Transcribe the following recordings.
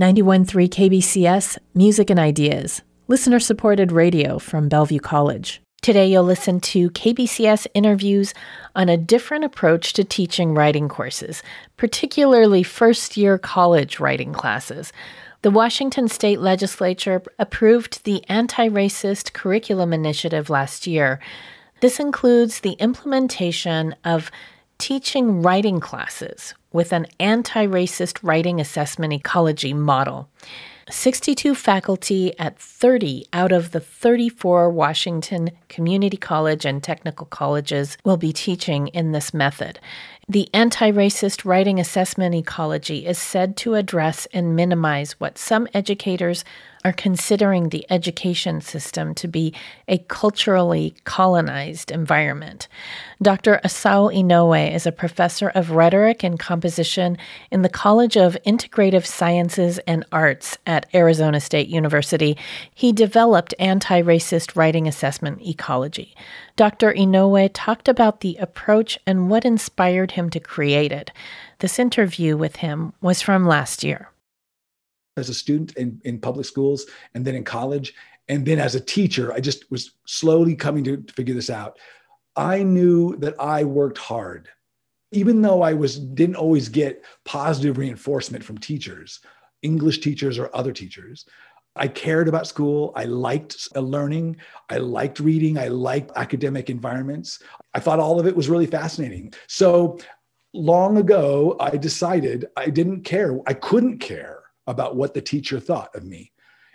91.3 KBCS, Music and Ideas, listener supported radio from Bellevue College. Today, you'll listen to KBCS interviews on a different approach to teaching writing courses, particularly first year college writing classes. The Washington state legislature approved the Anti Racist Curriculum Initiative last year. This includes the implementation of teaching writing classes with an anti racist writing assessment ecology model. 62 faculty at 30 out of the 34 Washington community college and technical colleges will be teaching in this method. The anti racist writing assessment ecology is said to address and minimize what some educators are considering the education system to be a culturally colonized environment. Dr. Asao Inoue is a professor of rhetoric and composition in the College of Integrative Sciences and Arts at Arizona State University. He developed anti racist writing assessment ecology. Dr. Inoue talked about the approach and what inspired him to create it. This interview with him was from last year as a student in, in public schools and then in college. And then as a teacher, I just was slowly coming to, to figure this out. I knew that I worked hard, even though I was didn't always get positive reinforcement from teachers, English teachers or other teachers. I cared about school. I liked uh, learning. I liked reading. I liked academic environments. I thought all of it was really fascinating. So long ago, I decided I didn't care. I couldn't care about what the teacher thought of me.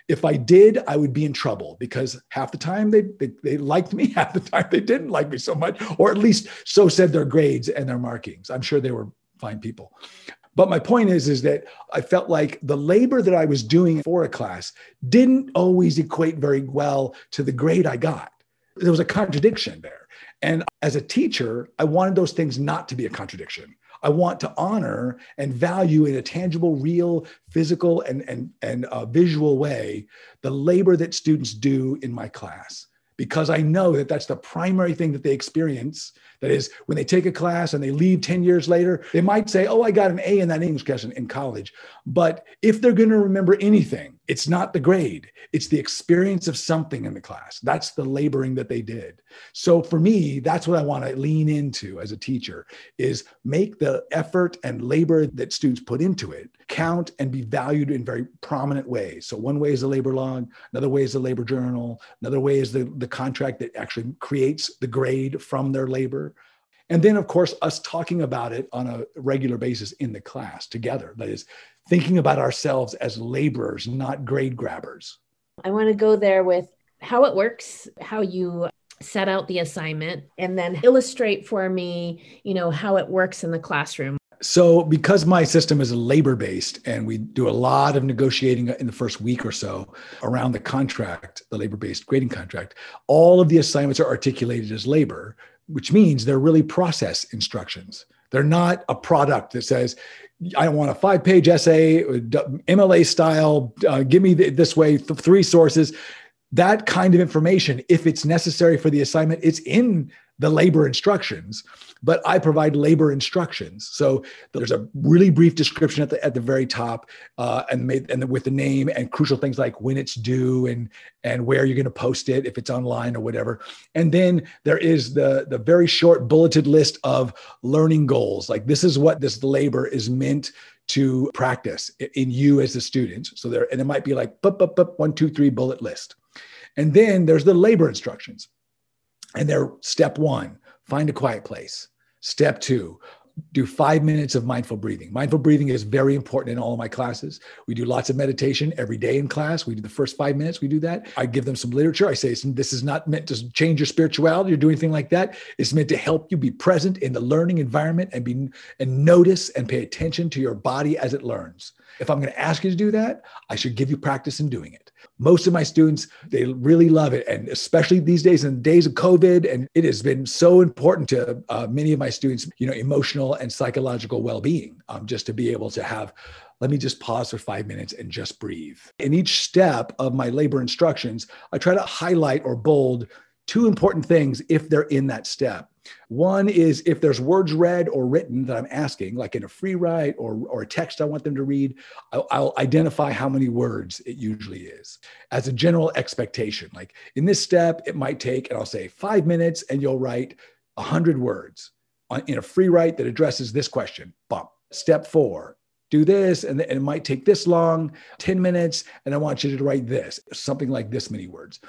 If I did, I would be in trouble because half the time they, they, they, liked me, half the time they didn't like me so much, or at least so said their grades and their markings. I'm sure they were fine people. But my point is, is that I felt like the labor that I was doing for a class didn't always equate very well to the grade I got. There was a contradiction there. And as a teacher, I wanted those things not to be a contradiction. I want to honor and value in a tangible, real, physical, and, and, and uh, visual way the labor that students do in my class because I know that that's the primary thing that they experience. That is, when they take a class and they leave 10 years later, they might say, Oh, I got an A in that English class in, in college. But if they're going to remember anything, it's not the grade, it's the experience of something in the class. That's the laboring that they did. So for me, that's what I want to lean into as a teacher is make the effort and labor that students put into it count and be valued in very prominent ways. So one way is the labor log, another way is the labor journal, another way is the, the contract that actually creates the grade from their labor. And then, of course, us talking about it on a regular basis in the class together. That is, thinking about ourselves as laborers, not grade grabbers. I want to go there with how it works, how you set out the assignment, and then illustrate for me, you know, how it works in the classroom. So, because my system is labor based and we do a lot of negotiating in the first week or so around the contract, the labor based grading contract, all of the assignments are articulated as labor, which means they're really process instructions. They're not a product that says, I want a five page essay, MLA style, uh, give me the, this way, th- three sources. That kind of information, if it's necessary for the assignment, it's in the labor instructions, but I provide labor instructions. So there's a really brief description at the at the very top, uh, and made, and with the name and crucial things like when it's due and and where you're going to post it if it's online or whatever. And then there is the the very short bulleted list of learning goals. Like this is what this labor is meant to practice in you as a student. So there, and it might be like, bup, bup, bup, one, two, three bullet list. And then there's the labor instructions. And they're step one, find a quiet place. Step two, do five minutes of mindful breathing. Mindful breathing is very important in all of my classes. We do lots of meditation every day in class. We do the first five minutes, we do that. I give them some literature. I say, this is not meant to change your spirituality or do anything like that. It's meant to help you be present in the learning environment and be and notice and pay attention to your body as it learns. If I'm going to ask you to do that, I should give you practice in doing it most of my students they really love it. And especially these days in the days of covid and it has been so important to uh, many of my students you know emotional and psychological well-being um, just to be able to have let me just pause for five minutes and just breathe. In each step of my labor instructions i try to highlight or bold two important things if they're in that step. One is if there's words read or written that I'm asking, like in a free write or, or a text I want them to read, I'll, I'll, identify how many words it usually is as a general expectation. Like in this step, it might take, and I'll say five minutes, and you'll write 100 words in a free write that addresses this question. Bump. Step four, do this and, it might take this long 10 minutes and i want you to write this something like this many words.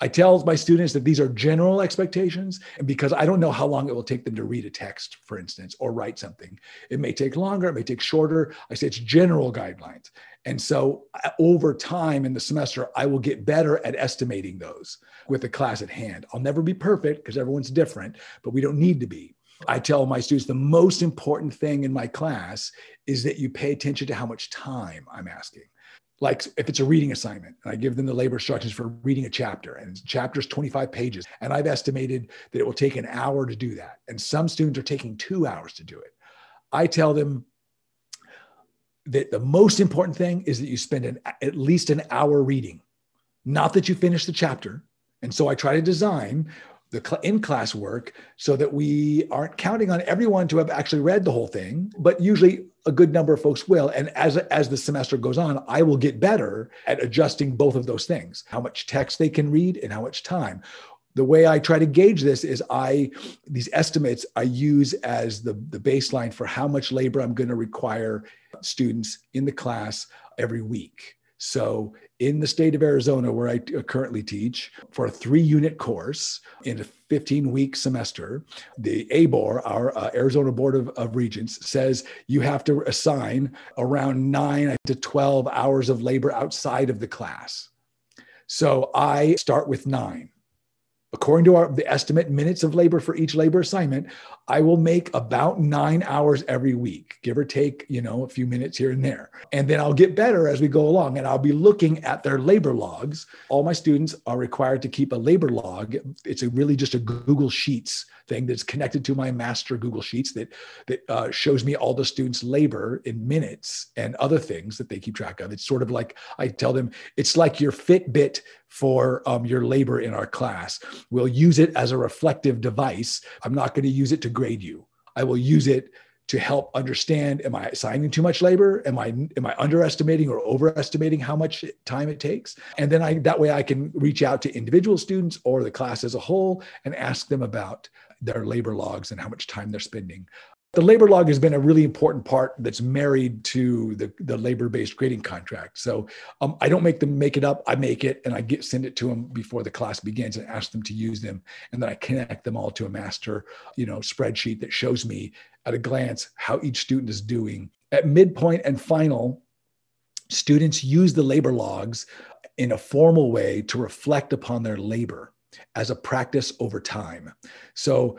I tell my students that these are general expectations and because i don't know how long it will take them to read a text for instance or write something. It may take longer it may take shorter. I say it's general guidelines. And so uh, over time in the semester i will get better at estimating those with the class at hand. I'll never be perfect because everyone's different but we don't need to be I tell my students the most important thing in my class is that you pay attention to how much time I'm asking. Like if it's a reading assignment and I give them the labor instructions for reading a chapter and chapter's 25 pages and I've estimated that it will take an hour to do that. And some students are taking two hours to do it. I tell them that the most important thing is that you spend an, at least an hour reading, not that you finish the chapter. And so I try to design the in class work so that we aren't counting on everyone to have actually read the whole thing, but usually a good number of folks will. And as, as the semester goes on, I will get better at adjusting both of those things how much text they can read and how much time. The way I try to gauge this is I these estimates I use as the, the baseline for how much labor I'm going to require students in the class every week. So, in the state of Arizona, where I currently teach for a three unit course in a 15 week semester, the ABOR, our uh, Arizona Board of, of Regents, says you have to assign around nine to 12 hours of labor outside of the class. So, I start with nine. According to our, the estimate minutes of labor for each labor assignment, I will make about nine hours every week, give or take, you know, a few minutes here and there. And then I'll get better as we go along. And I'll be looking at their labor logs. All my students are required to keep a labor log. It's a, really just a Google Sheets thing that's connected to my master Google Sheets that that uh, shows me all the students' labor in minutes and other things that they keep track of. It's sort of like I tell them, it's like your Fitbit for um, your labor in our class. We'll use it as a reflective device. I'm not going to use it to grade you. I will use it to help understand am i assigning too much labor am i am i underestimating or overestimating how much time it takes and then i that way i can reach out to individual students or the class as a whole and ask them about their labor logs and how much time they're spending the labor log has been a really important part that's married to the, the labor-based grading contract. So um, I don't make them make it up. I make it and I get send it to them before the class begins and ask them to use them. And then I connect them all to a master, you know, spreadsheet that shows me at a glance how each student is doing. At midpoint and final, students use the labor logs in a formal way to reflect upon their labor as a practice over time. So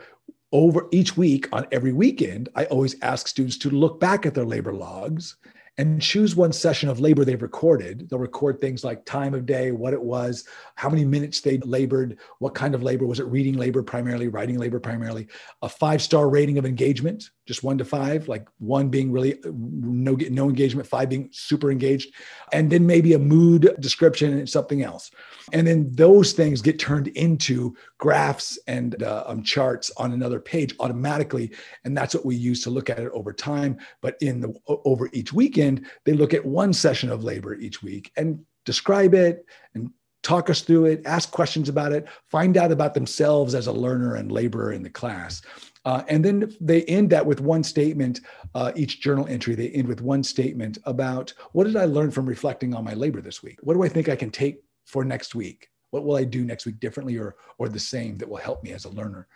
over each week on every weekend, I always ask students to look back at their labor logs and choose one session of labor they've recorded. They'll record things like time of day, what it was, how many minutes they labored, what kind of labor was it reading labor primarily, writing labor primarily, a five star rating of engagement, just one to five, like one being really no no engagement, five being super engaged, and then maybe a mood description and something else. And then those things get turned into graphs and uh, um, charts on another page automatically, and that's what we use to look at it over time. But in the over each weekend, they look at one session of labor each week and describe it and talk us through it, ask questions about it, find out about themselves as a learner and laborer in the class. Uh, and then they end that with one statement, uh, each journal entry, they end with one statement about what did I learn from reflecting on my labor this week? What do I think I can take for next week? What will I do next week differently or, or the same that will help me as a learner?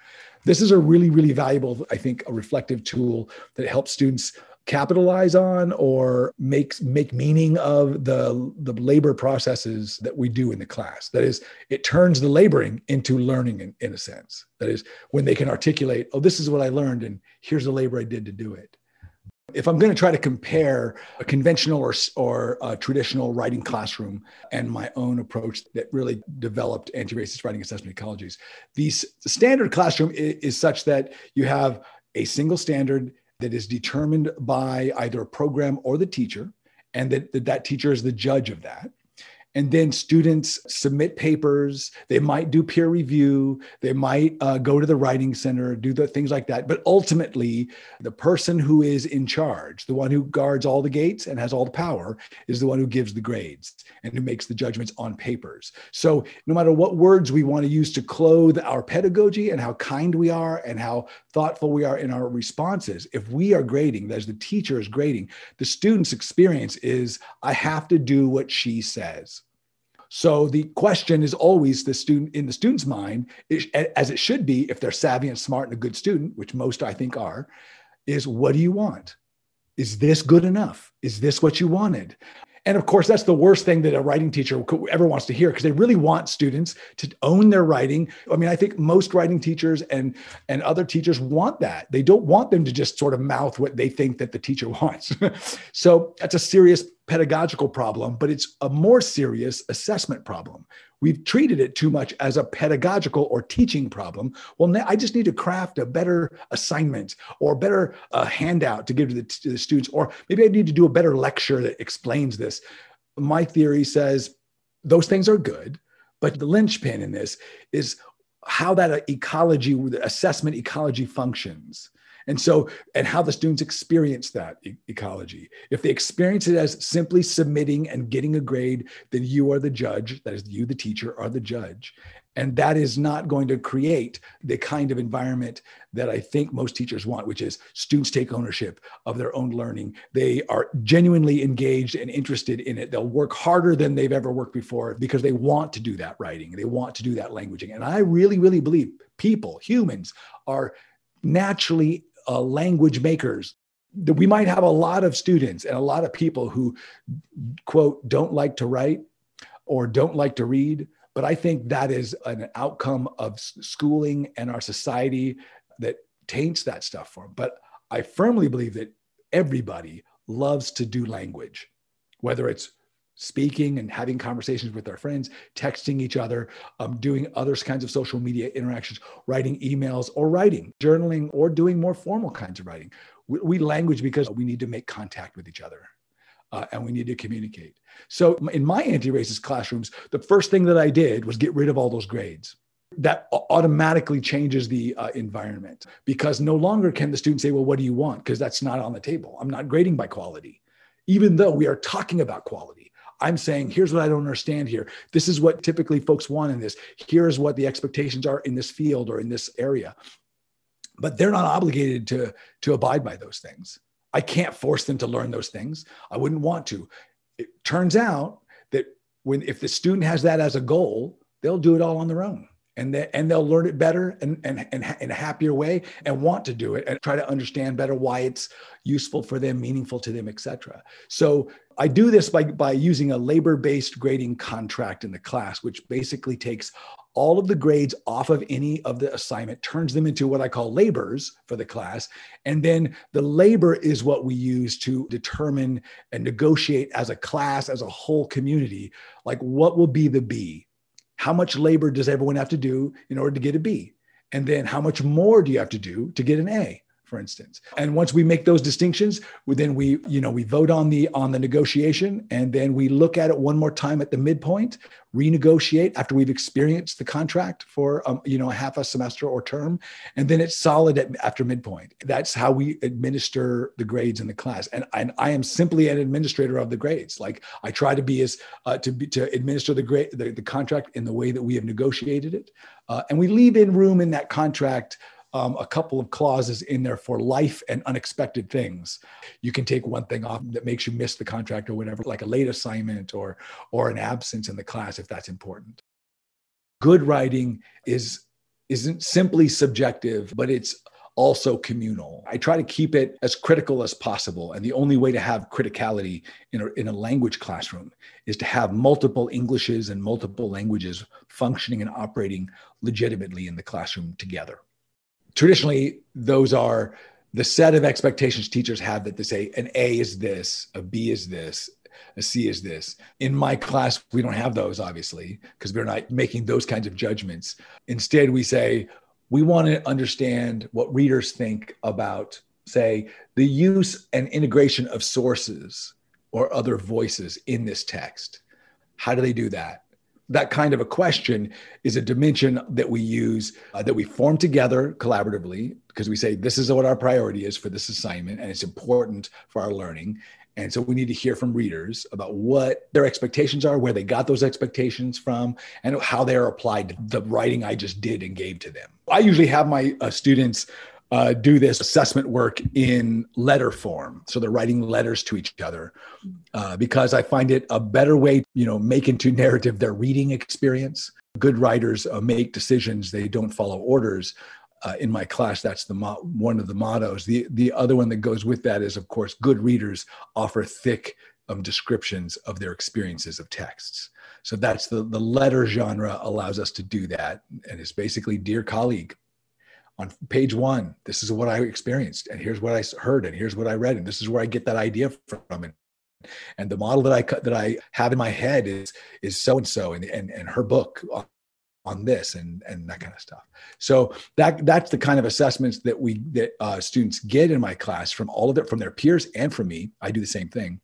This is a really, really valuable, I think, a reflective tool that helps students capitalize on or make make meaning of the the labor processes that we do in the class. That is it turns the laboring into learning in, in a sense. That is when they can articulate oh this is what i learned and here's the labor i did to do it. If i'm going to try to compare a conventional or, or a traditional writing classroom and my own approach that really developed anti-racist writing assessment ecologies the standard classroom is, is such that you have a single standard that is determined by either a program or the teacher, and that that, that teacher is the judge of that. and then students submit papers. They might do peer review. They might uh, go to the writing center do the things like that. But ultimately the person who is in charge the one who guards all the gates and has all the power is the one who gives the grades and who makes the judgments on papers. So no matter what words we want to use to clothe our pedagogy and how kind we are and how thoughtful we are in our responses if we are grading as the teacher is grading the student's experience is i have to do what she says so the question is always the student in the student's mind, as it should be if they're savvy and smart and a good student, which most I think are, is what do you want? Is this good enough? Is this what you wanted? And of course, that's the worst thing that a writing teacher ever wants to hear because they really want students to own their writing. I mean, I think most writing teachers and and other teachers want that. They don't want them to just sort of mouth what they think that the teacher wants. so that's a serious pedagogical problem, but it's a more serious assessment problem. We've treated it too much as a pedagogical or teaching problem. Well, now I just need to craft a better assignment or better uh, handout to give to the, to the students, or maybe I need to do a better lecture that explains this. My theory says those things are good, but the linchpin in this is how that ecology, assessment ecology functions. And so, and how the students experience that e- ecology. If they experience it as simply submitting and getting a grade, then you are the judge. That is, you, the teacher, are the judge. And that is not going to create the kind of environment that I think most teachers want, which is students take ownership of their own learning. They are genuinely engaged and interested in it. They'll work harder than they've ever worked before because they want to do that writing, they want to do that languaging. And I really, really believe people, humans, are naturally uh, language makers. That we might have a lot of students and a lot of people who quote don't like to write or don't like to read. But i think that is an outcome of schooling and our society that taints that stuff for them but i firmly believe that everybody loves to do language whether it's speaking and having conversations with our friends, texting each other, um, doing other kinds of social media interactions, writing emails or writing, journaling, or doing more formal kinds of writing. We, we language because we need to make contact with each other. Uh, and we need to communicate. So, in my anti racist classrooms, the first thing that I did was get rid of all those grades that automatically changes the uh, environment because no longer can the student say, Well, what do you want? Because that's not on the table. I'm not grading by quality, even though we are talking about quality. I'm saying, here's what I don't understand here. This is what typically folks want in this. Here's what the expectations are in this field or in this area. But they're not obligated to, to abide by those things. I can't force them to learn those things. I wouldn't want to. It turns out that when if the student has that as a goal, they'll do it all on their own and they, and they'll learn it better and, and, and in a happier way and want to do it and try to understand better why it's useful for them meaningful to them etc so i do this by, by using a labor-based grading contract in the class which basically takes all of the grades off of any of the assignment turns them into what i call labors for the class and then the labor is what we use to determine and negotiate as a class as a whole community like what will be the b how much labor does everyone have to do in order to get a B? And then how much more do you have to do to get an A? For instance. And once we make those distinctions, then we, you know, we vote on the on the negotiation, and then we look at it one more time at the midpoint, renegotiate after we've experienced the contract for, um, you know, half a semester or term, and then it's solid at, after midpoint. That's how we administer the grades in the class. And, and I am simply an administrator of the grades. Like I try to be as uh, to be to administer the grade the, the contract in the way that we have negotiated it, uh, and we leave in room in that contract um, a couple of clauses in there for life and unexpected things. You can take one thing off that makes you miss the contract or whatever, like a late assignment or or an absence in the class if that's important. Good writing is isn't simply subjective, but it's also communal. I try to keep it as critical as possible. And the only way to have criticality in a, in a language classroom is to have multiple Englishes and multiple languages functioning and operating legitimately in the classroom together traditionally those are the set of expectations teachers have that they say an A is this, a B is this, a C is this. In my class, we don't have those, obviously, because we're not making those kinds of judgments. Instead, we say, we want to understand what readers think about, say, the use and integration of sources or other voices in this text. How do they do that? That kind of a question is a dimension that we use, uh, that we form together collaboratively, because we say, this is what our priority is for this assignment, and it's important for our learning. And so we need to hear from readers about what their expectations are, where they got those expectations from, and how they are applied to the writing I just did and gave to them. I usually have my uh, students uh, do this assessment work in letter form. So they're writing letters to each other uh, because I find it a better way, you know, make into narrative their reading experience. Good writers uh, make decisions; they don't follow orders. Uh, in my class, that's the mo- one of the mottos. The the other one that goes with that is, of course, good readers offer thick um, descriptions of their experiences of texts. So that's the the letter genre allows us to do that, and it's basically, dear colleague, on page one, this is what I experienced, and here's what I heard, and here's what I read, and this is where I get that idea from. And, and the model that I that I have in my head is is so and so, and and her book on, on this and and that kind of stuff. So that that's the kind of assessments that we that uh, students get in my class from all of it from their peers and from me. I do the same thing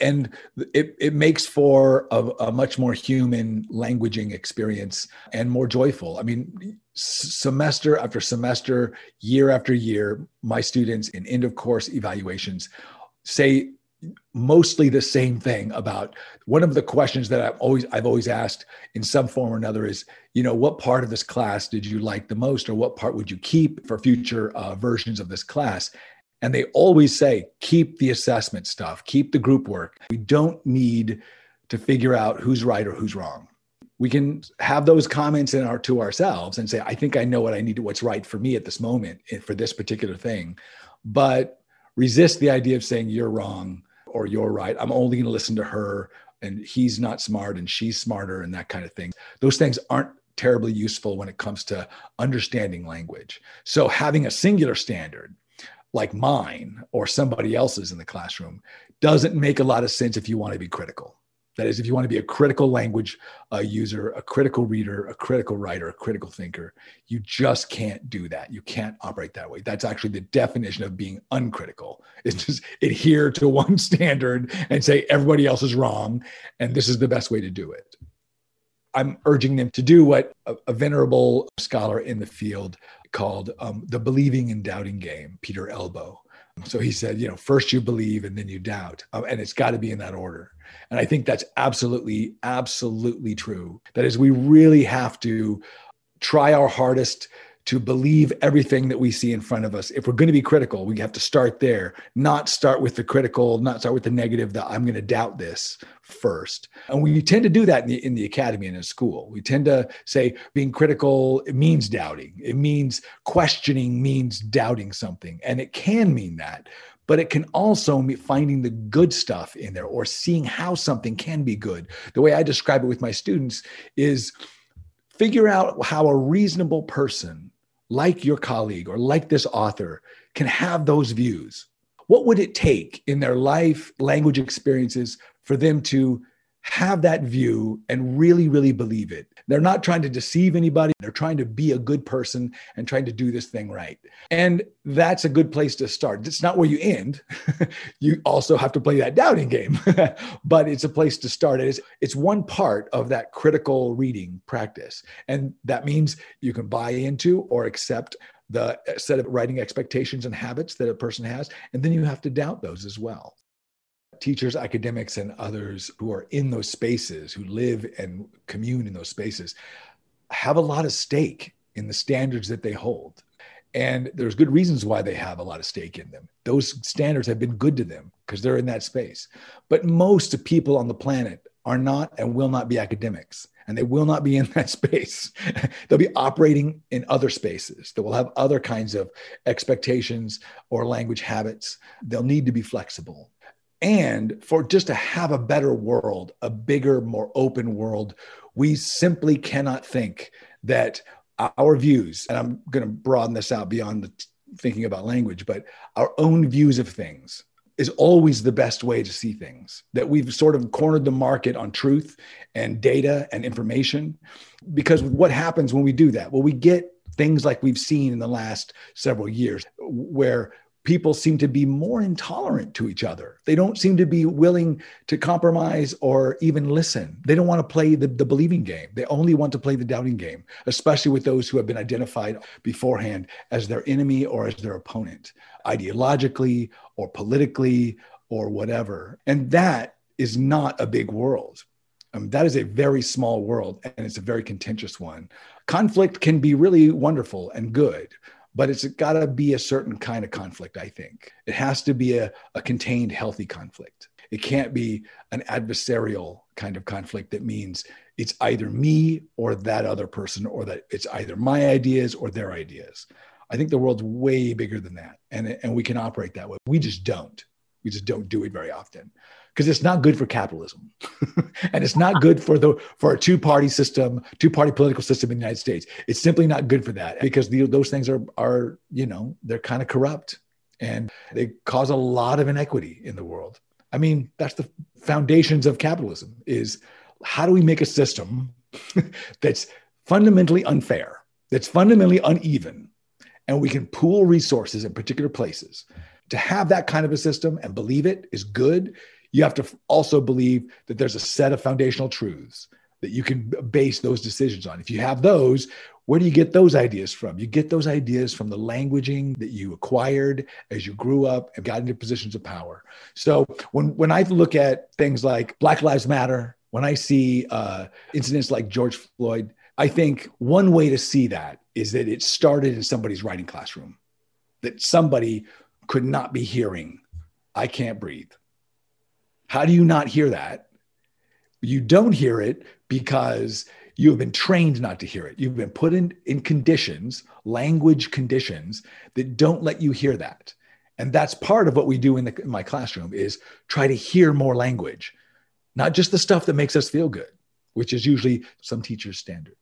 and it, it makes for a, a, much more human languaging experience and more joyful i mean semester after semester year after year my students in end of course evaluations say mostly the same thing about one of the questions that I've always I've always asked in some form or another is you know what part of this class did you like the most or what part would you keep for future uh, versions of this class and they always say, keep the assessment stuff, keep the group work. We don't need to figure out who's right or who's wrong. We can have those comments in our to ourselves and say, I think I know what I need to, what's right for me at this moment eh, for this particular thing. But resist the idea of saying you're wrong or you're right. I'm only going to listen to her and he's not smart and she's smarter and that kind of thing. Those things aren't terribly useful when it comes to understanding language. So having a singular standard like mine or somebody else's in the classroom doesn't make a lot of sense if you want to be critical. That is, if you want to be a critical language uh, user, a critical reader, a critical writer, a critical thinker, you just can't do that. You can't operate that way. That's actually the definition of being uncritical. Is just adhere to one standard and say everybody else is wrong, and this is the best way to do it. I'm urging them to do what a, a venerable scholar in the field called um, The Believing and Doubting Game, Peter Elbow. So he said, you know, first you believe and then you doubt. Um, and it's got to be in that order. And I think that's absolutely, absolutely true. That is, we really have to try our hardest to believe everything that we see in front of us. If we're going to be critical, we have to start there, not start with the critical, not start with the negative that I'm going to doubt this first. And we tend to do that in the, in the academy and in school. We tend to say being critical it means doubting. It means questioning means doubting something. And it can mean that but it can also finding the good stuff in there or seeing how something can be good. The way I describe it with my students is figure out how a reasonable person like your colleague or like this author can have those views? What would it take in their life, language experiences for them to have that view and really, really believe it. They're not trying to deceive anybody. They're trying to be a good person and trying to do this thing right. And that's a good place to start. It's not where you end. you also have to play that doubting game, but it's a place to start. It's, it's one part of that critical reading practice. And that means you can buy into or accept the uh, set of writing expectations and habits that a person has. And then you have to doubt those as well teachers, academics, and others who are in those spaces, who live and commune in those spaces, have a lot of stake in the standards that they hold. And there's good reasons why they have a lot of stake in them. Those standards have been good to them because they're in that space. But most of people on the planet are not and will not be academics and they will not be in that space. They'll be operating in other spaces that will have other kinds of expectations or language habits. They'll need to be flexible and for just to have a better world, a bigger, more open world, we simply cannot think that our views, and I'm going to broaden this out beyond the thinking about language, but our own views of things is always the best way to see things. That we've sort of cornered the market on truth and data and information. Because what happens when we do that? Well, we get things like we've seen in the last several years where people seem to be more intolerant to each other. They don't seem to be willing to compromise or even listen. They don't want to play the, the believing game. They only want to play the doubting game, especially with those who have been identified beforehand as their enemy or as their opponent, ideologically or politically or whatever. And that is not a big world. Um, that is a very small world and it's a very contentious one. Conflict can be really wonderful and good, but it's got to be a certain kind of conflict, I think. It has to be a, a contained, healthy conflict. It can't be an adversarial kind of conflict that means it's either me or that other person, or that it's either my ideas or their ideas. I think the world's way bigger than that. And, and we can operate that way. We just don't. We just don't do it very often because it's not good for capitalism. And it's not good for the for a two-party system two-party political system in the united states. It's simply not good for that because the, those things are are you know they're kind of corrupt and they cause a lot of inequity in the world. I mean that's the foundations of capitalism is how do we make a system that's fundamentally unfair that's fundamentally uneven and we can pool resources in particular places. To have that kind of a system and believe it is good you have to also believe that there's a set of foundational truths that you can base those decisions on. If you have those, where do you get those ideas from? You get those ideas from the languaging that you acquired as you grew up and got into positions of power. So when, when I look at things like Black Lives Matter, when I see uh, incidents like George Floyd, I think one way to see that is that it started in somebody's writing classroom, that somebody could not be hearing, I can't breathe. How do you not hear that? You don't hear it because you have been trained not to hear it. You've been put in, in conditions, language conditions that don't let you hear that. And that's part of what we do in, the, in my classroom is try to hear more language, not just the stuff that makes us feel good, which is usually some teacher's standard.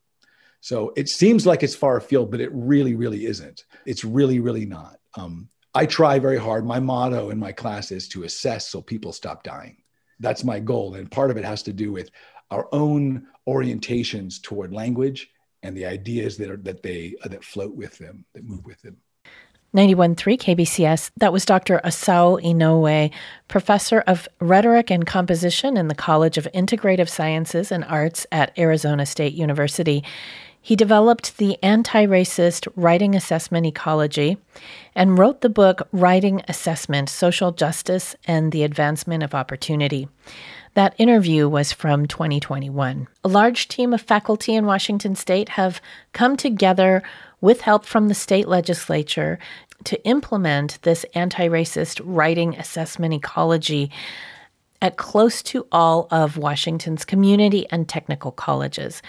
So it seems like it's far afield, but it really, really isn't. It's really, really not. Um, I try very hard. My motto in my class is to assess so people stop dying. That's my goal. And part of it has to do with our own orientations toward language and the ideas that are that they uh, that float with them, that move with them. 91.3 KBCS. That was Dr. Asao Inoue, professor of rhetoric and composition in the College of Integrative Sciences and Arts at Arizona State University. He developed the anti racist writing assessment ecology and wrote the book Writing Assessment Social Justice and the Advancement of Opportunity. That interview was from 2021. A large team of faculty in Washington state have come together with help from the state legislature to implement this anti racist writing assessment ecology at close to all of Washington's community and technical colleges.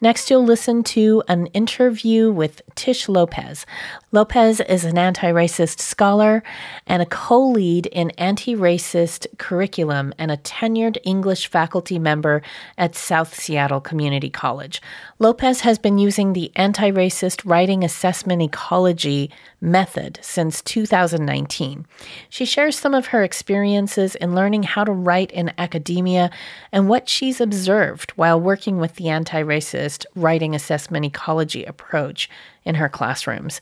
Next, you'll listen to an interview with Tish Lopez. Lopez is an anti racist scholar and a co lead in anti racist curriculum and a tenured English faculty member at South Seattle Community College. Lopez has been using the anti racist writing assessment ecology method since 2019. She shares some of her experiences in learning how to write in academia and what she's observed while working with the anti racist writing assessment ecology approach in her classrooms.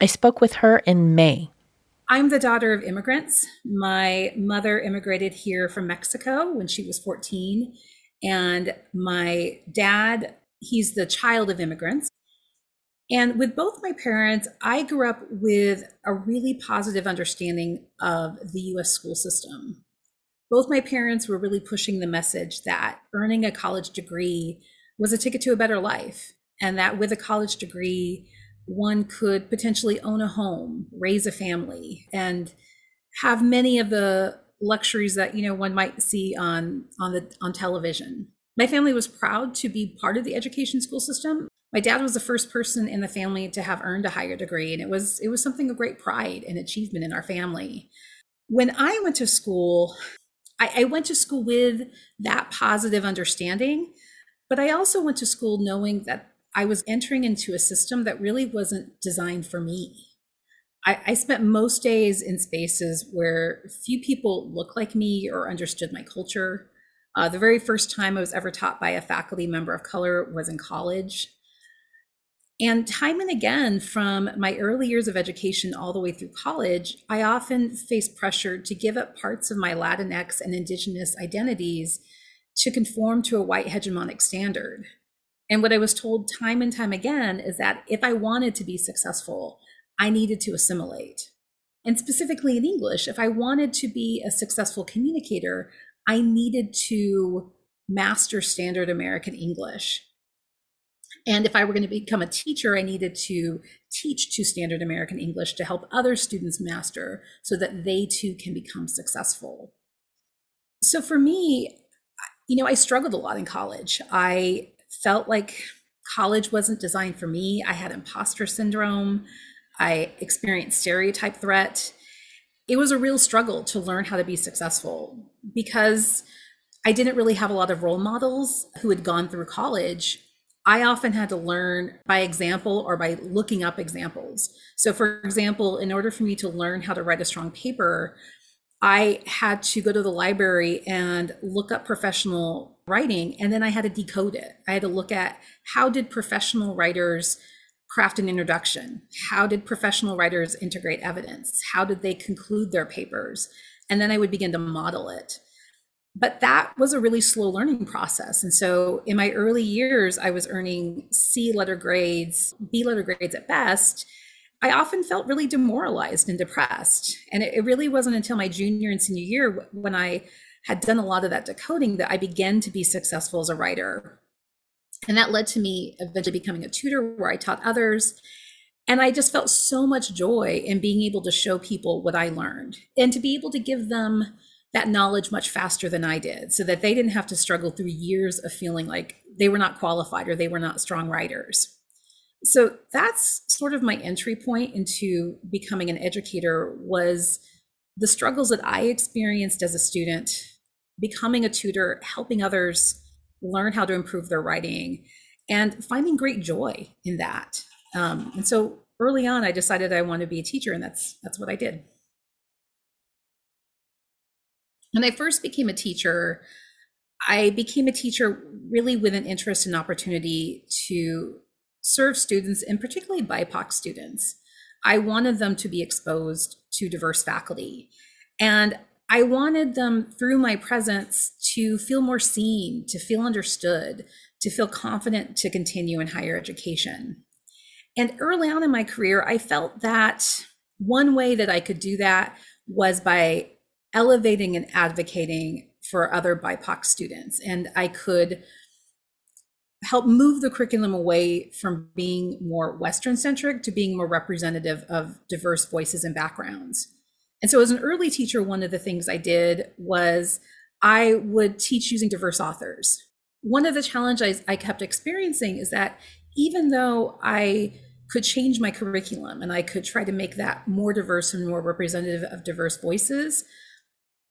I spoke with her in May. I'm the daughter of immigrants. My mother immigrated here from Mexico when she was 14, and my dad, he's the child of immigrants. And with both my parents, I grew up with a really positive understanding of the US school system. Both my parents were really pushing the message that earning a college degree was a ticket to a better life, and that with a college degree, one could potentially own a home, raise a family, and have many of the luxuries that you know one might see on on the on television. My family was proud to be part of the education school system my dad was the first person in the family to have earned a higher degree and it was it was something of great pride and achievement in our family when i went to school I, I went to school with that positive understanding but i also went to school knowing that i was entering into a system that really wasn't designed for me. I, I spent most days in spaces where few people looked like me or understood my culture. Uh, the very first time I was ever taught by a faculty member of color was in college And time and again, from my early years of education all the way through college, I often faced pressure to give up parts of my Latinx and Indigenous identities to conform to a white hegemonic standard. And what I was told time and time again is that if I wanted to be successful, I needed to assimilate. And specifically in English, if I wanted to be a successful communicator, I needed to master standard American English. And if I were going to become a teacher, I needed to teach to standard American English to help other students master so that they too can become successful. So for me, you know, I struggled a lot in college. I felt like college wasn't designed for me. I had imposter syndrome. I experienced stereotype threat. It was a real struggle to learn how to be successful because I didn't really have a lot of role models who had gone through college I often had to learn by example or by looking up examples. So, for example, in order for me to learn how to write a strong paper, I had to go to the library and look up professional writing, and then I had to decode it. I had to look at how did professional writers craft an introduction? How did professional writers integrate evidence? How did they conclude their papers? And then I would begin to model it but that was a really slow learning process. And so in my early years, I was earning C letter grades, B letter grades at best. I often felt really demoralized and depressed. And it, really wasn't until my junior and senior year when I had done a lot of that decoding that I began to be successful as a writer. And that led to me eventually becoming a tutor where I taught others. And I just felt so much joy in being able to show people what I learned and to be able to give them that knowledge much faster than I did so that they didn't have to struggle through years of feeling like they were not qualified or they were not strong writers. So that's sort of my entry point into becoming an educator was the struggles that I experienced as a student, becoming a tutor, helping others learn how to improve their writing and finding great joy in that. Um, and so early on, I decided I wanted to be a teacher and that's, that's what I did. When I first became a teacher, I became a teacher really with an interest and opportunity to serve students, and particularly BIPOC students. I wanted them to be exposed to diverse faculty. And I wanted them, through my presence, to feel more seen, to feel understood, to feel confident to continue in higher education. And early on in my career, I felt that one way that I could do that was by elevating and advocating for other BIPOC students. And I could help move the curriculum away from being more Western centric to being more representative of diverse voices and backgrounds. And so, as an early teacher, one of the things I did was I would teach using diverse authors. One of the challenges I kept experiencing is that even though I could change my curriculum and I could try to make that more diverse and more representative of diverse voices,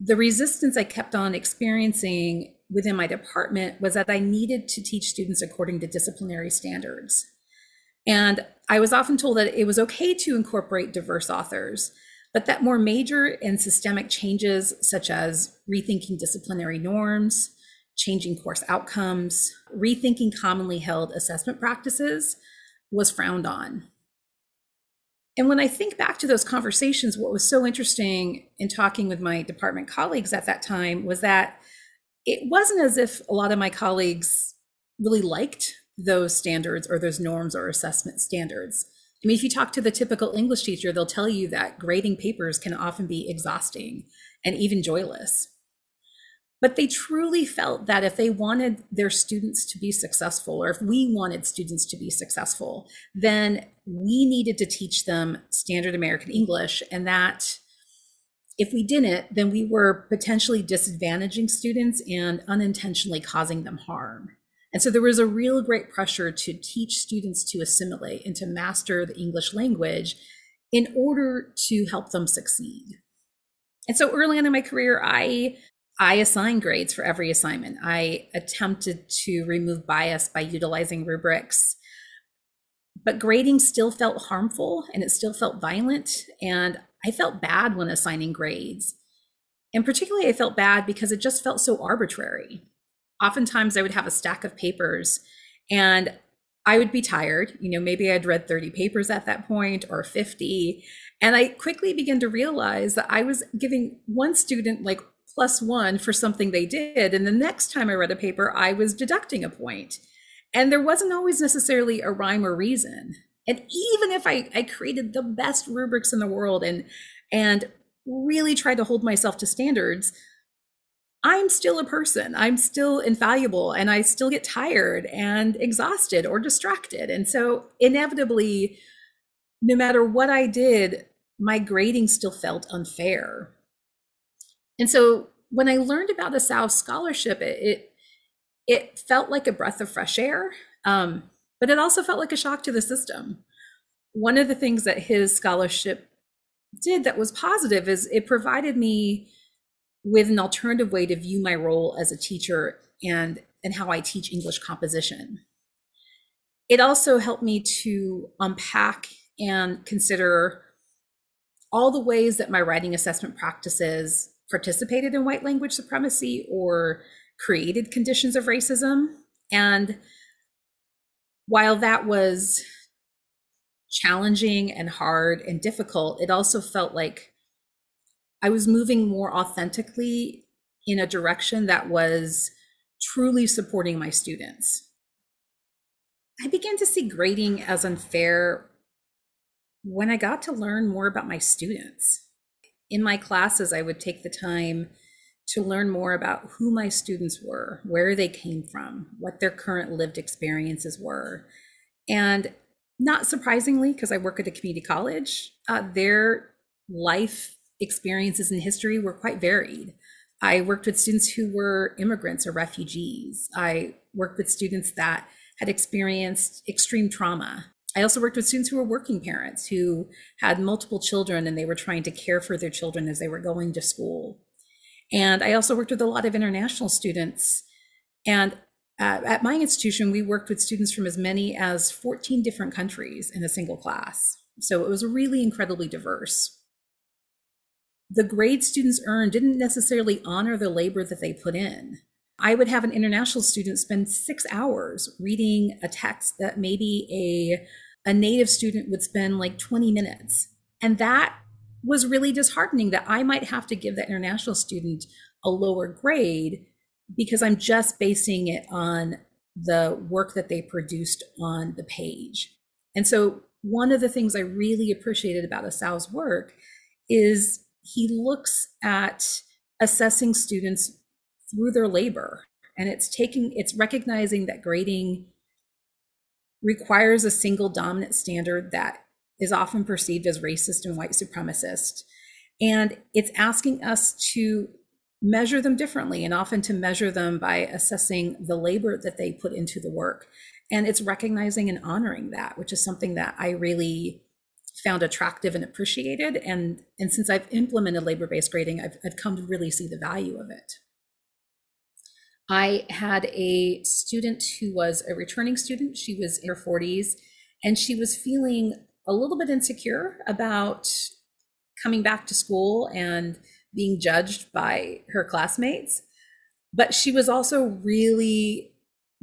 the resistance I kept on experiencing within my department was that I needed to teach students according to disciplinary standards. And I was often told that it was okay to incorporate diverse authors, but that more major and systemic changes, such as rethinking disciplinary norms, changing course outcomes, rethinking commonly held assessment practices, was frowned on. And when I think back to those conversations, what was so interesting in talking with my department colleagues at that time was that it wasn't as if a lot of my colleagues really liked those standards or those norms or assessment standards. I mean, if you talk to the typical English teacher, they'll tell you that grading papers can often be exhausting and even joyless. But they truly felt that if they wanted their students to be successful, or if we wanted students to be successful, then we needed to teach them standard American English. And that if we didn't, then we were potentially disadvantaging students and unintentionally causing them harm. And so there was a real great pressure to teach students to assimilate and to master the English language in order to help them succeed. And so early on in my career, I I assign grades for every assignment. I attempted to remove bias by utilizing rubrics, but grading still felt harmful and it still felt violent. And I felt bad when assigning grades. And particularly, I felt bad because it just felt so arbitrary. Oftentimes, I would have a stack of papers and I would be tired. You know, maybe I'd read 30 papers at that point or 50. And I quickly began to realize that I was giving one student like plus one for something they did. And the next time I read a paper, I was deducting a point. And there wasn't always necessarily a rhyme or reason. And even if I, I created the best rubrics in the world and and really tried to hold myself to standards, I'm still a person. I'm still infallible and I still get tired and exhausted or distracted. And so, inevitably, no matter what I did, my grading still felt unfair. And so, when I learned about the Asao's scholarship, it, it, it felt like a breath of fresh air, um, but it also felt like a shock to the system. One of the things that his scholarship did that was positive is it provided me with an alternative way to view my role as a teacher and and how I teach English composition. It also helped me to unpack and consider all the ways that my writing assessment practices participated in white language supremacy or created conditions of racism. And while that was challenging and hard and difficult, it also felt like I was moving more authentically in a direction that was truly supporting my students. I began to see grading as unfair when I got to learn more about my students. In my classes, I would take the time to learn more about who my students were, where they came from, what their current lived experiences were. And not surprisingly, because I work at a community college, uh, their life experiences in history were quite varied. I worked with students who were immigrants or refugees. I worked with students that had experienced extreme trauma. I also worked with students who were working parents who had multiple children and they were trying to care for their children as they were going to school. And I also worked with a lot of international students. And uh, at my institution, we worked with students from as many as 14 different countries in a single class. So it was really incredibly diverse the grade students earned didn't necessarily honor the labor that they put in. I would have an international student spend six hours reading a text that maybe a, a native student would spend like 20 minutes. And that was really disheartening that I might have to give that international student a lower grade because I'm just basing it on the work that they produced on the page. And so, one of the things I really appreciated about Asao's work is he looks at assessing students through their labor and it's taking it's recognizing that grading requires a single dominant standard that is often perceived as racist and white supremacist and it's asking us to measure them differently and often to measure them by assessing the labor that they put into the work and it's recognizing and honoring that which is something that i really found attractive and appreciated. And, and since I've implemented labor based grading, I've, I've come to really see the value of it. I had a student who was a returning student. She was in her 40s and she was feeling a little bit insecure about coming back to school and being judged by her classmates. But she was also really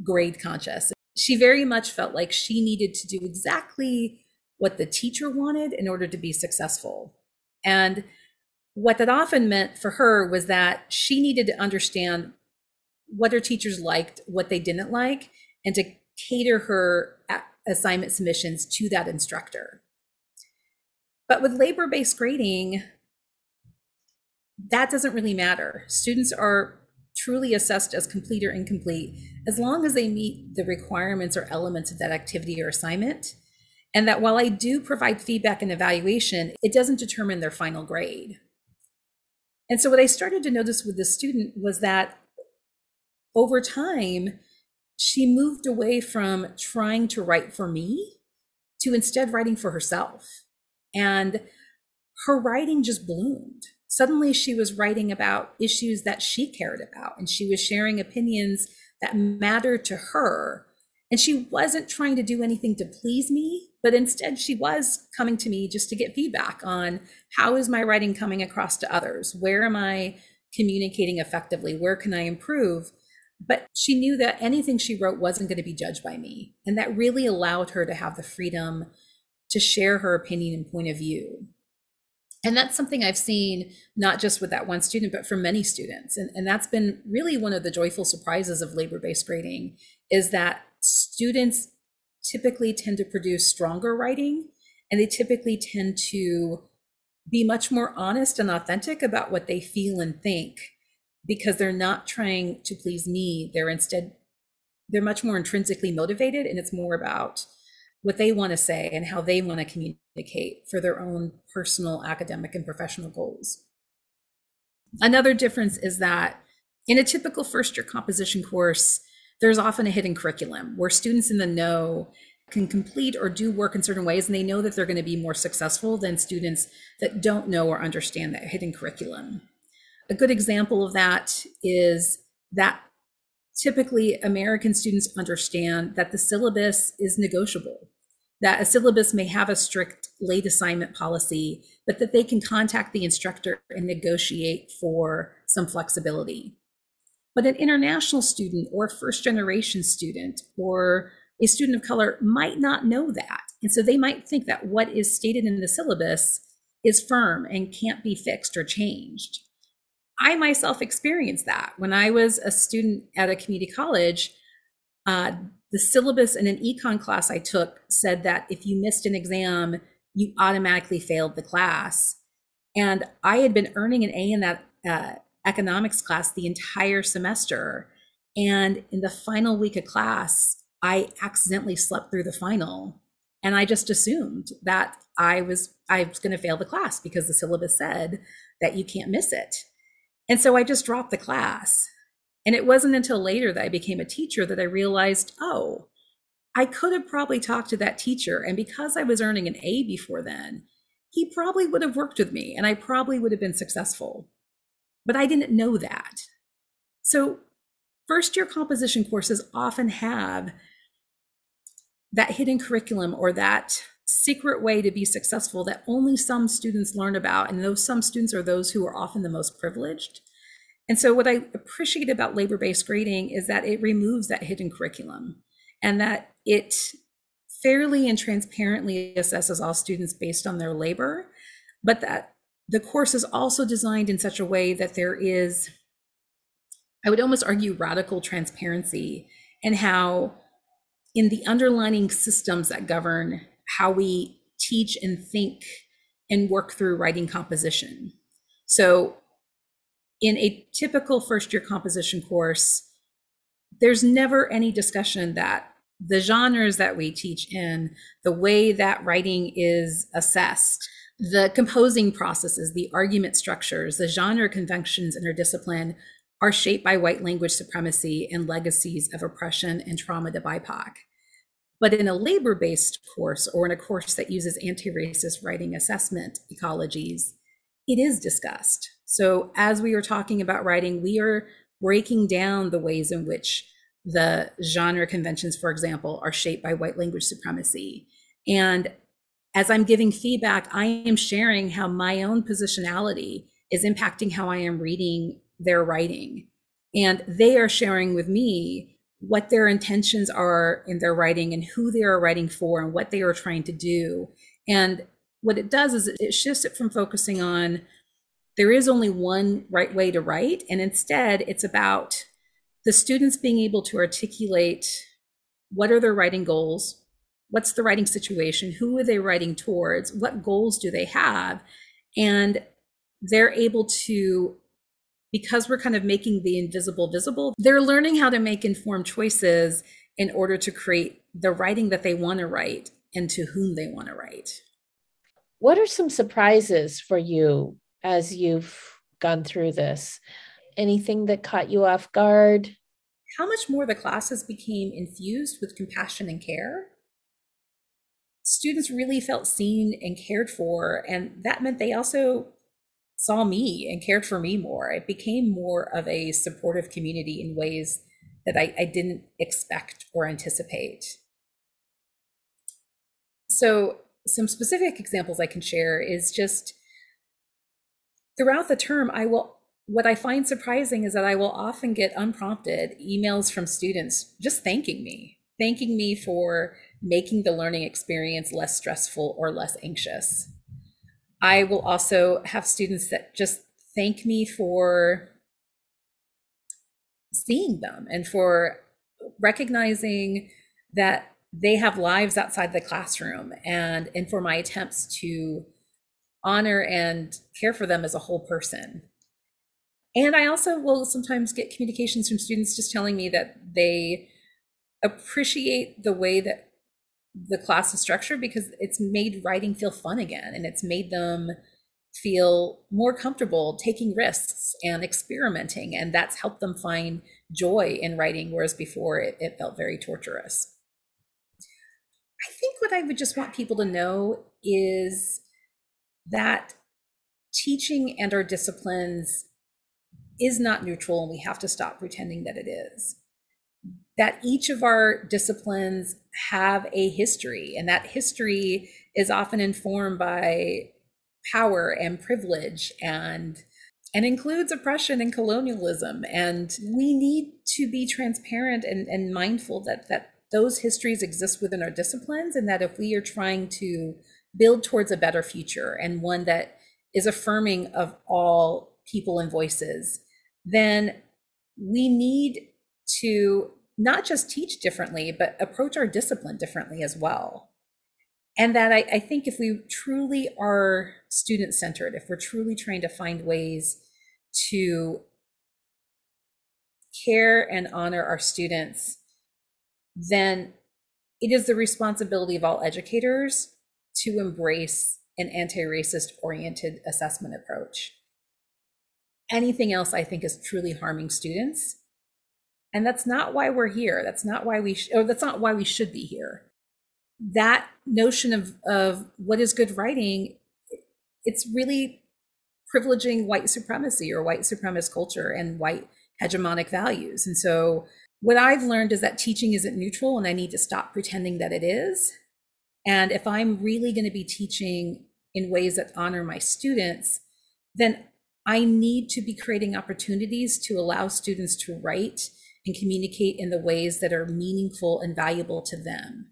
grade conscious. She very much felt like she needed to do exactly what the teacher wanted in order to be successful. And what that often meant for her was that she needed to understand what her teachers liked, what they didn't like, and to cater her assignment submissions to that instructor. But with labor based grading, that doesn't really matter. Students are truly assessed as complete or incomplete as long as they meet the requirements or elements of that activity or assignment and that while I do provide feedback and evaluation, it doesn't determine their final grade. And so, what I started to notice with this student was that over time, she moved away from trying to write for me to instead writing for herself. And her writing just bloomed. Suddenly, she was writing about issues that she cared about, and she was sharing opinions that mattered to her. And she wasn't trying to do anything to please me, but instead she was coming to me just to get feedback on how is my writing coming across to others where am i communicating effectively where can i improve but she knew that anything she wrote wasn't going to be judged by me. And that really allowed her to have the freedom to share her opinion and point of view. And that's something I've seen not just with that one student, but for many students. And, and that's been really one of the joyful surprises of labor based grading is that students typically tend to produce stronger writing and they typically tend to be much more honest and authentic about what they feel and think because they're not trying to please me. They're instead, they're much more intrinsically motivated and it's more about what they want to say and how they want to communicate for their own personal, academic, and professional goals. Another difference is that in a typical first year composition course, there's often a hidden curriculum where students in the know can complete or do work in certain ways and they know that they're going to be more successful than students that don't know or understand that hidden curriculum. A good example of that is that typically American students understand that the syllabus is negotiable, that a syllabus may have a strict late assignment policy, but that they can contact the instructor and negotiate for some flexibility. But an international student or first generation student or a student of color might not know that. And so they might think that what is stated in the syllabus is firm and can't be fixed or changed. I myself experienced that when I was a student at a community college. Uh, the syllabus in an econ class I took said that if you missed an exam, you automatically failed the class. And I had been earning an A in that uh, economics class the entire semester. And in the final week of class, I accidentally slept through the final. And I just assumed that I was I was going to fail the class because the syllabus said that you can't miss it. And so I just dropped the class. And it wasn't until later that I became a teacher that I realized, oh, I could have probably talked to that teacher. And because I was earning an A before then, he probably would have worked with me and I probably would have been successful. But I didn't know that. So, first year composition courses often have that hidden curriculum or that secret way to be successful that only some students learn about. And those some students are those who are often the most privileged. And so, what I appreciate about labor based grading is that it removes that hidden curriculum and that it fairly and transparently assesses all students based on their labor, but that the course is also designed in such a way that there is, I would almost argue, radical transparency in how, in the underlining systems that govern how we teach and think and work through writing composition. So, in a typical first year composition course, there's never any discussion that the genres that we teach in, the way that writing is assessed, the composing processes, the argument structures, the genre conventions in our discipline are shaped by white language supremacy and legacies of oppression and trauma to BIPOC. But in a labor based course or in a course that uses anti racist writing assessment ecologies, it is discussed. So, as we are talking about writing, we are breaking down the ways in which the genre conventions, for example, are shaped by white language supremacy. And as I'm giving feedback, I am sharing how my own positionality is impacting how I am reading their writing. And they are sharing with me what their intentions are in their writing and who they are writing for and what they are trying to do. And what it does is it shifts it from focusing on there is only one right way to write, and instead it's about the students being able to articulate what are their writing goals, what's the writing situation, who are they writing towards, what goals do they have, and they're able to because we're kind of making the invisible visible, they're learning how to make informed choices in order to create the writing that they want to write and to whom they want to write. What are some surprises for you as you've gone through this? Anything that caught you off guard? How much more the classes became infused with compassion and care. Students really felt seen and cared for, and that meant they also saw me and cared for me more. It became more of a supportive community in ways that I, I didn't expect or anticipate. So, some specific examples I can share is just throughout the term, I will what I find surprising is that I will often get unprompted emails from students just thanking me, thanking me for making the learning experience less stressful or less anxious. I will also have students that just thank me for seeing them and for recognizing that they have lives outside the classroom and and for my attempts to honor and care for them as a whole person. And i also will sometimes get communications from students just telling me that they appreciate the way that the class is structured because it's made writing feel fun again and it's made them feel more comfortable taking risks and experimenting and that's helped them find joy in writing whereas before it, it felt very torturous. I think what i would just want people to know is that teaching and our disciplines is not neutral and we have to stop pretending that it is that each of our disciplines have a history and that history is often informed by power and privilege and and includes oppression and colonialism. And we need to be transparent and, and mindful that that those histories exist within our disciplines and that if we are trying to build towards a better future and one that is affirming of all people and voices then we need to not just teach differently, but approach our discipline differently as well. And that I, I think if we truly are student centered, if we're truly trying to find ways to care and honor our students, then it is the responsibility of all educators to embrace an anti racist oriented assessment approach. Anything else, I think, is truly harming students and that's not why we're here. That's not why we, sh- or that's not why we should be here. That notion of, of what is good writing, it's really privileging white supremacy or white supremacist culture and white hegemonic values. And so what I've learned is that teaching isn't neutral and I need to stop pretending that it is. And if I'm really going to be teaching in ways that honor my students, then I need to be creating opportunities to allow students to write and communicate in the ways that are meaningful and valuable to them,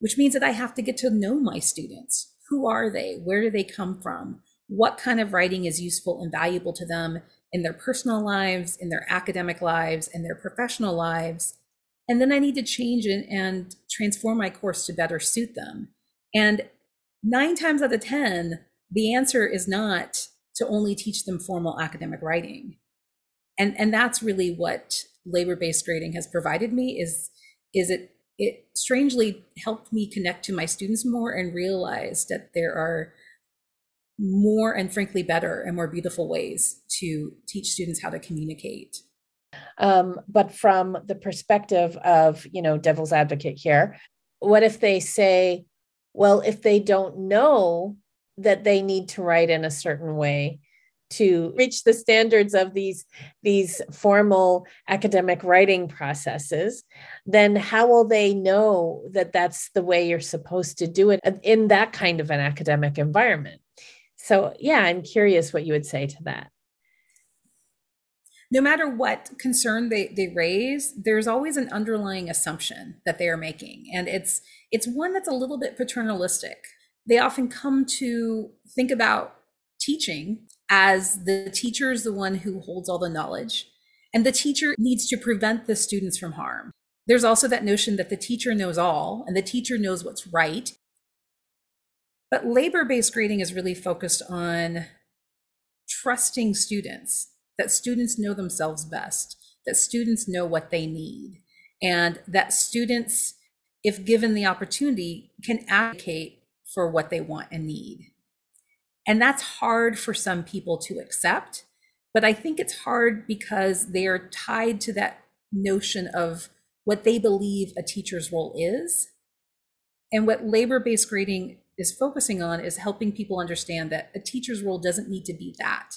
which means that I have to get to know my students. Who are they? Where do they come from? What kind of writing is useful and valuable to them in their personal lives, in their academic lives, in their professional lives? And then I need to change it and transform my course to better suit them. And nine times out of 10, the answer is not to only teach them formal academic writing. And, and that's really what labor-based grading has provided me is is it it strangely helped me connect to my students more and realize that there are more and frankly better and more beautiful ways to teach students how to communicate. Um, but from the perspective of you know devil's advocate here what if they say well if they don't know that they need to write in a certain way to reach the standards of these these formal academic writing processes then how will they know that that's the way you're supposed to do it in that kind of an academic environment? So yeah i'm curious what you would say to that. No matter what concern they, they raise there's always an underlying assumption that they are making. And it's it's one that's a little bit paternalistic. They often come to think about teaching as the teacher is the one who holds all the knowledge and the teacher needs to prevent the students from harm. There's also that notion that the teacher knows all and the teacher knows what's right. But labor based grading is really focused on trusting students, that students know themselves best, that students know what they need, and that students, if given the opportunity, can advocate for what they want and need. And that's hard for some people to accept. But I think it's hard because they are tied to that notion of what they believe a teacher's role is. And what labor based grading is focusing on is helping people understand that a teacher's role doesn't need to be that,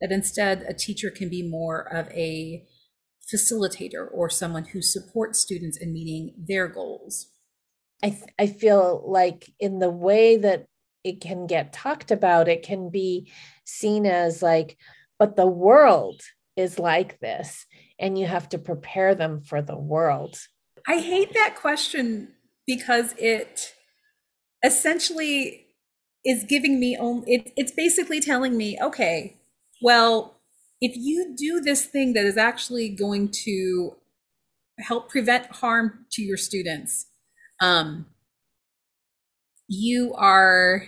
that instead a teacher can be more of a facilitator or someone who supports students in meeting their goals. I, th- I feel like in the way that it can get talked about it can be seen as like but the world is like this and you have to prepare them for the world. I hate that question because it essentially is giving me only it, it's basically telling me okay well if you do this thing that is actually going to help prevent harm to your students um, you are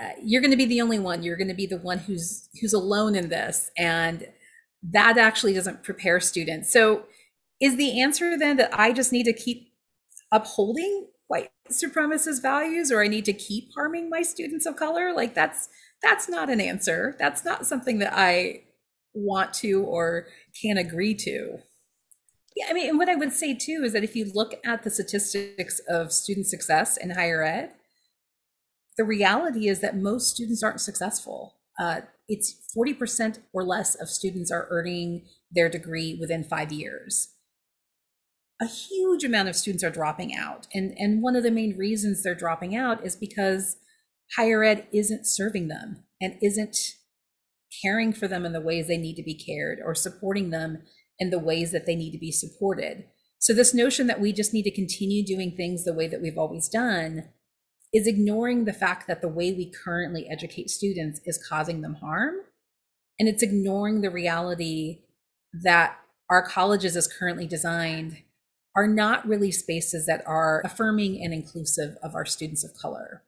uh, you're going to be the only one you're going to be the one who's who's alone in this and that actually doesn't prepare students so is the answer then that i just need to keep upholding white supremacist values or I need to keep harming my students of color. Like that's that's not an answer. That's not something that I want to or can agree to. Yeah, I mean, and what I would say too is that if you look at the statistics of student success in higher ed, the reality is that most students aren't successful. Uh, it's 40% or less of students are earning their degree within five years a huge amount of students are dropping out. And, and one of the main reasons they're dropping out is because higher ed isn't serving them and isn't caring for them in the ways they need to be cared or supporting them in the ways that they need to be supported. So, this notion that we just need to continue doing things the way that we've always done is ignoring the fact that the way we currently educate students is causing them harm. And it's ignoring the reality that our colleges, as currently designed, are not really spaces that are affirming and inclusive of our students of color.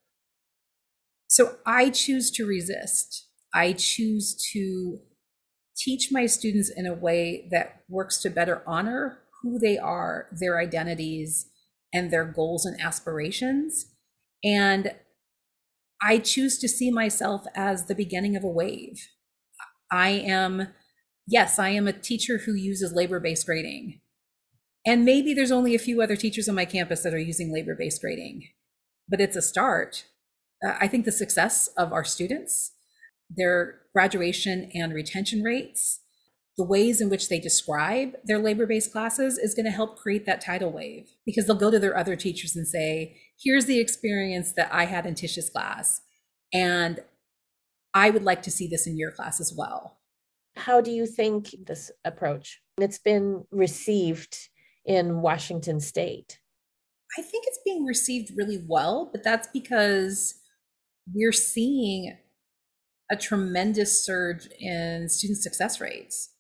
So I choose to resist. I choose to teach my students in a way that works to better honor who they are, their identities, and their goals and aspirations. And I choose to see myself as the beginning of a wave. I am, yes, I am a teacher who uses labor based grading. And maybe there's only a few other teachers on my campus that are using labor based grading, but it's a start. Uh, I think the success of our students, their graduation and retention rates, the ways in which they describe their labor based classes is going to help create that tidal wave because they'll go to their other teachers and say, Here's the experience that I had in Tish's class. And I would like to see this in your class as well. How do you think this approach? It's been received in Washington state? I think it's being received really well, but that's because we're seeing a tremendous surge in student success rates.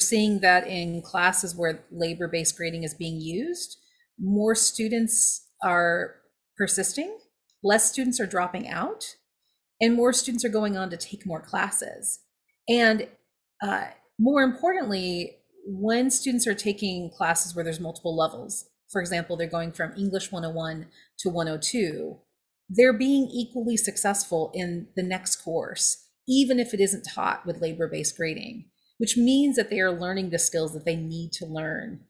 Seeing that in classes where labor based grading is being used, more students are persisting, less students are dropping out, and more students are going on to take more classes. And uh, more importantly, when students are taking classes where there's multiple levels, for example, they're going from English 101 to 102, they're being equally successful in the next course, even if it isn't taught with labor based grading, which means that they are learning the skills that they need to learn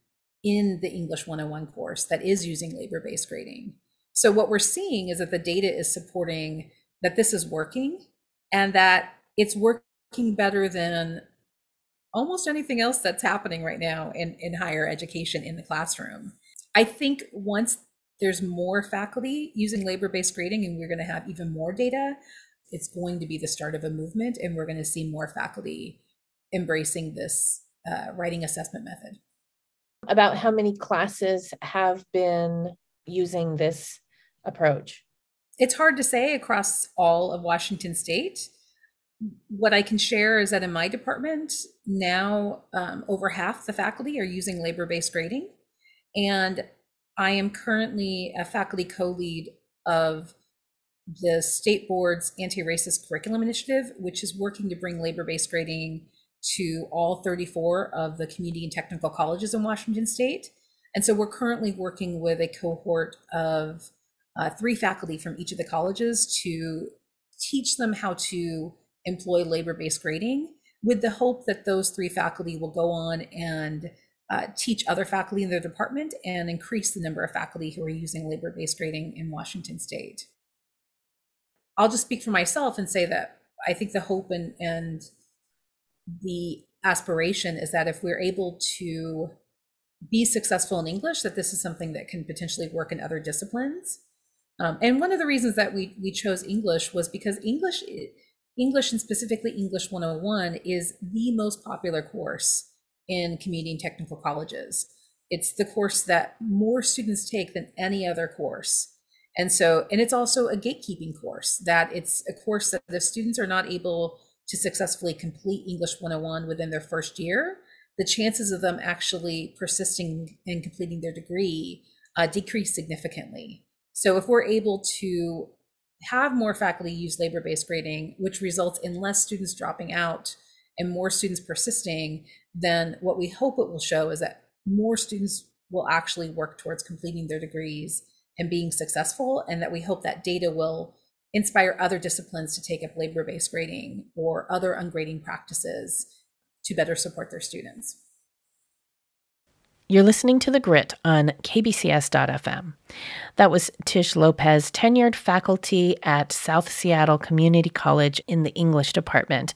in the English 101 course that is using labor based grading. So, what we're seeing is that the data is supporting that this is working and that it's working better than almost anything else that's happening right now in, in higher education in the classroom. I think once there's more faculty using labor based grading and we're going to have even more data, it's going to be the start of a movement and we're going to see more faculty embracing this uh, writing assessment method. About how many classes have been using this approach? It's hard to say across all of Washington state what I can share is that in my department, now um, over half the faculty are using labor based grading. And I am currently a faculty co lead of the state board's anti racist curriculum initiative, which is working to bring labor based grading to all 34 of the community and technical colleges in Washington state. And so we're currently working with a cohort of uh, three faculty from each of the colleges to teach them how to employ labor-based grading with the hope that those three faculty will go on and uh, teach other faculty in their department and increase the number of faculty who are using labor-based grading in Washington state. I'll just speak for myself and say that I think the hope and, and the aspiration is that if we're able to be successful in English, that this is something that can potentially work in other disciplines. Um, and one of the reasons that we we chose English was because English English and specifically English 101 is the most popular course in community and technical colleges. It's the course that more students take than any other course. And so, and it's also a gatekeeping course that it's a course that the students are not able to successfully complete English 101 within their first year, the chances of them actually persisting and completing their degree uh, decrease significantly. So if we're able to have more faculty use labor-based grading, which results in less students dropping out and more students persisting, then what we hope it will show is that more students will actually work towards completing their degrees and being successful, and that we hope that data will inspire other disciplines to take up labor-based grading or other ungrading practices to better support their students. You're listening to The Grit on KBCS.FM. That was Tish Lopez, tenured faculty at South Seattle Community College in the English department.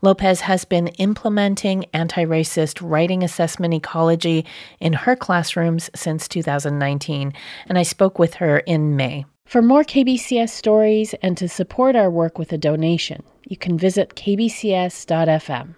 Lopez has been implementing anti racist writing assessment ecology in her classrooms since 2019, and I spoke with her in May. For more KBCS stories and to support our work with a donation, you can visit kbcs.fm.